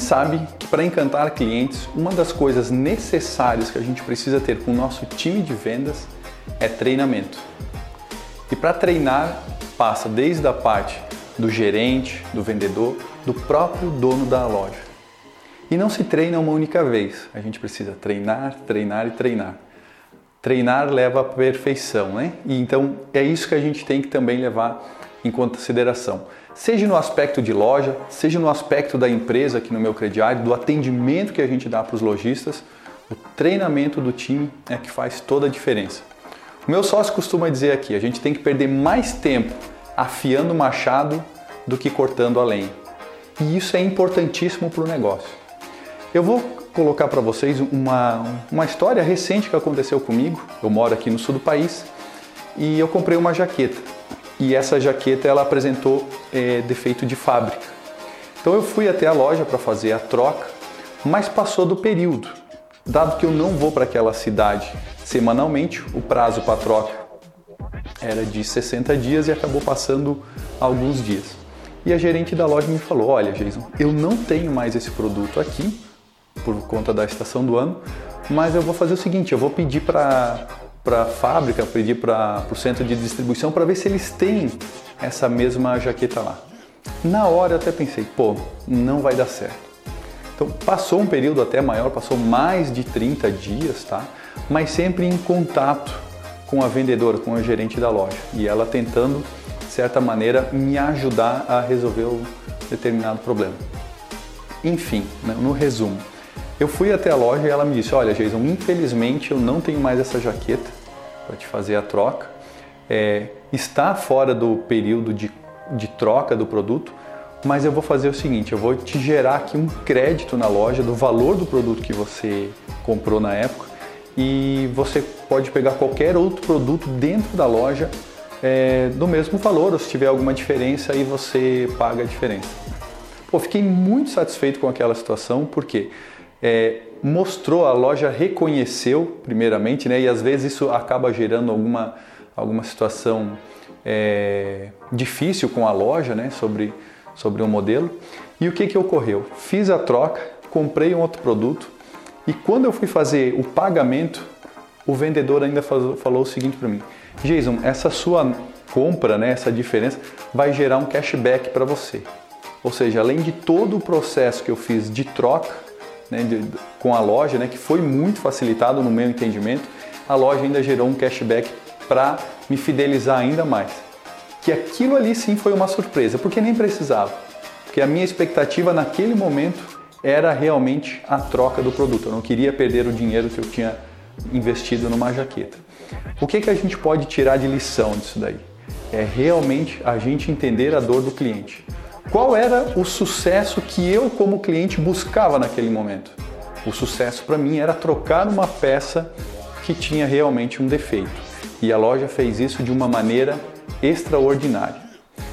sabe que para encantar clientes, uma das coisas necessárias que a gente precisa ter com o nosso time de vendas é treinamento. E para treinar, passa desde a parte do gerente, do vendedor, do próprio dono da loja. E não se treina uma única vez, a gente precisa treinar, treinar e treinar. Treinar leva à perfeição, né? E então é isso que a gente tem que também levar em consideração seja no aspecto de loja, seja no aspecto da empresa aqui no meu crediário, do atendimento que a gente dá para os lojistas, o treinamento do time é que faz toda a diferença. O meu sócio costuma dizer aqui, a gente tem que perder mais tempo afiando o machado do que cortando a lenha. E isso é importantíssimo para o negócio. Eu vou colocar para vocês uma, uma história recente que aconteceu comigo. Eu moro aqui no sul do país e eu comprei uma jaqueta e essa jaqueta ela apresentou é, defeito de fábrica. Então eu fui até a loja para fazer a troca, mas passou do período. Dado que eu não vou para aquela cidade semanalmente, o prazo para troca era de 60 dias e acabou passando alguns dias. E a gerente da loja me falou: Olha, Jason, eu não tenho mais esse produto aqui por conta da estação do ano, mas eu vou fazer o seguinte: eu vou pedir para para a fábrica, pedir para o centro de distribuição para ver se eles têm essa mesma jaqueta lá. Na hora eu até pensei, pô, não vai dar certo. Então passou um período até maior, passou mais de 30 dias, tá? Mas sempre em contato com a vendedora, com a gerente da loja e ela tentando, de certa maneira, me ajudar a resolver um determinado problema. Enfim, né, no resumo, eu fui até a loja e ela me disse: Olha, Jason, infelizmente eu não tenho mais essa jaqueta para te fazer a troca. É, está fora do período de, de troca do produto, mas eu vou fazer o seguinte: eu vou te gerar aqui um crédito na loja do valor do produto que você comprou na época e você pode pegar qualquer outro produto dentro da loja é, do mesmo valor, ou se tiver alguma diferença, aí você paga a diferença. Pô, fiquei muito satisfeito com aquela situação, porque é, mostrou, a loja reconheceu primeiramente, né, e às vezes isso acaba gerando alguma, alguma situação é, difícil com a loja né, sobre, sobre o modelo. E o que, que ocorreu? Fiz a troca, comprei um outro produto e quando eu fui fazer o pagamento, o vendedor ainda falou o seguinte para mim: Jason, essa sua compra, né, essa diferença, vai gerar um cashback para você. Ou seja, além de todo o processo que eu fiz de troca, né, de, com a loja, né, que foi muito facilitado no meu entendimento, a loja ainda gerou um cashback para me fidelizar ainda mais. Que aquilo ali sim foi uma surpresa, porque nem precisava. Porque a minha expectativa naquele momento era realmente a troca do produto. Eu não queria perder o dinheiro que eu tinha investido numa jaqueta. O que, que a gente pode tirar de lição disso daí? É realmente a gente entender a dor do cliente. Qual era o sucesso que eu, como cliente, buscava naquele momento? O sucesso para mim era trocar uma peça que tinha realmente um defeito. E a loja fez isso de uma maneira extraordinária.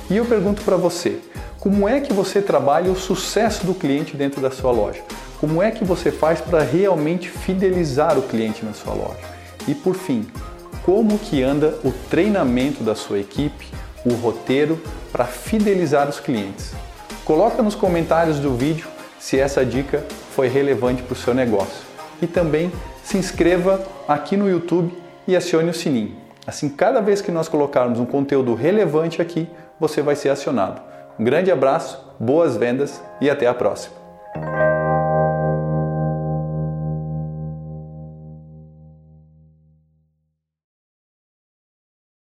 E eu pergunto para você, como é que você trabalha o sucesso do cliente dentro da sua loja? Como é que você faz para realmente fidelizar o cliente na sua loja? E por fim, como que anda o treinamento da sua equipe, o roteiro para fidelizar os clientes. Coloca nos comentários do vídeo se essa dica foi relevante para o seu negócio. E também se inscreva aqui no YouTube e acione o sininho. Assim, cada vez que nós colocarmos um conteúdo relevante aqui, você vai ser acionado. Um grande abraço, boas vendas e até a próxima.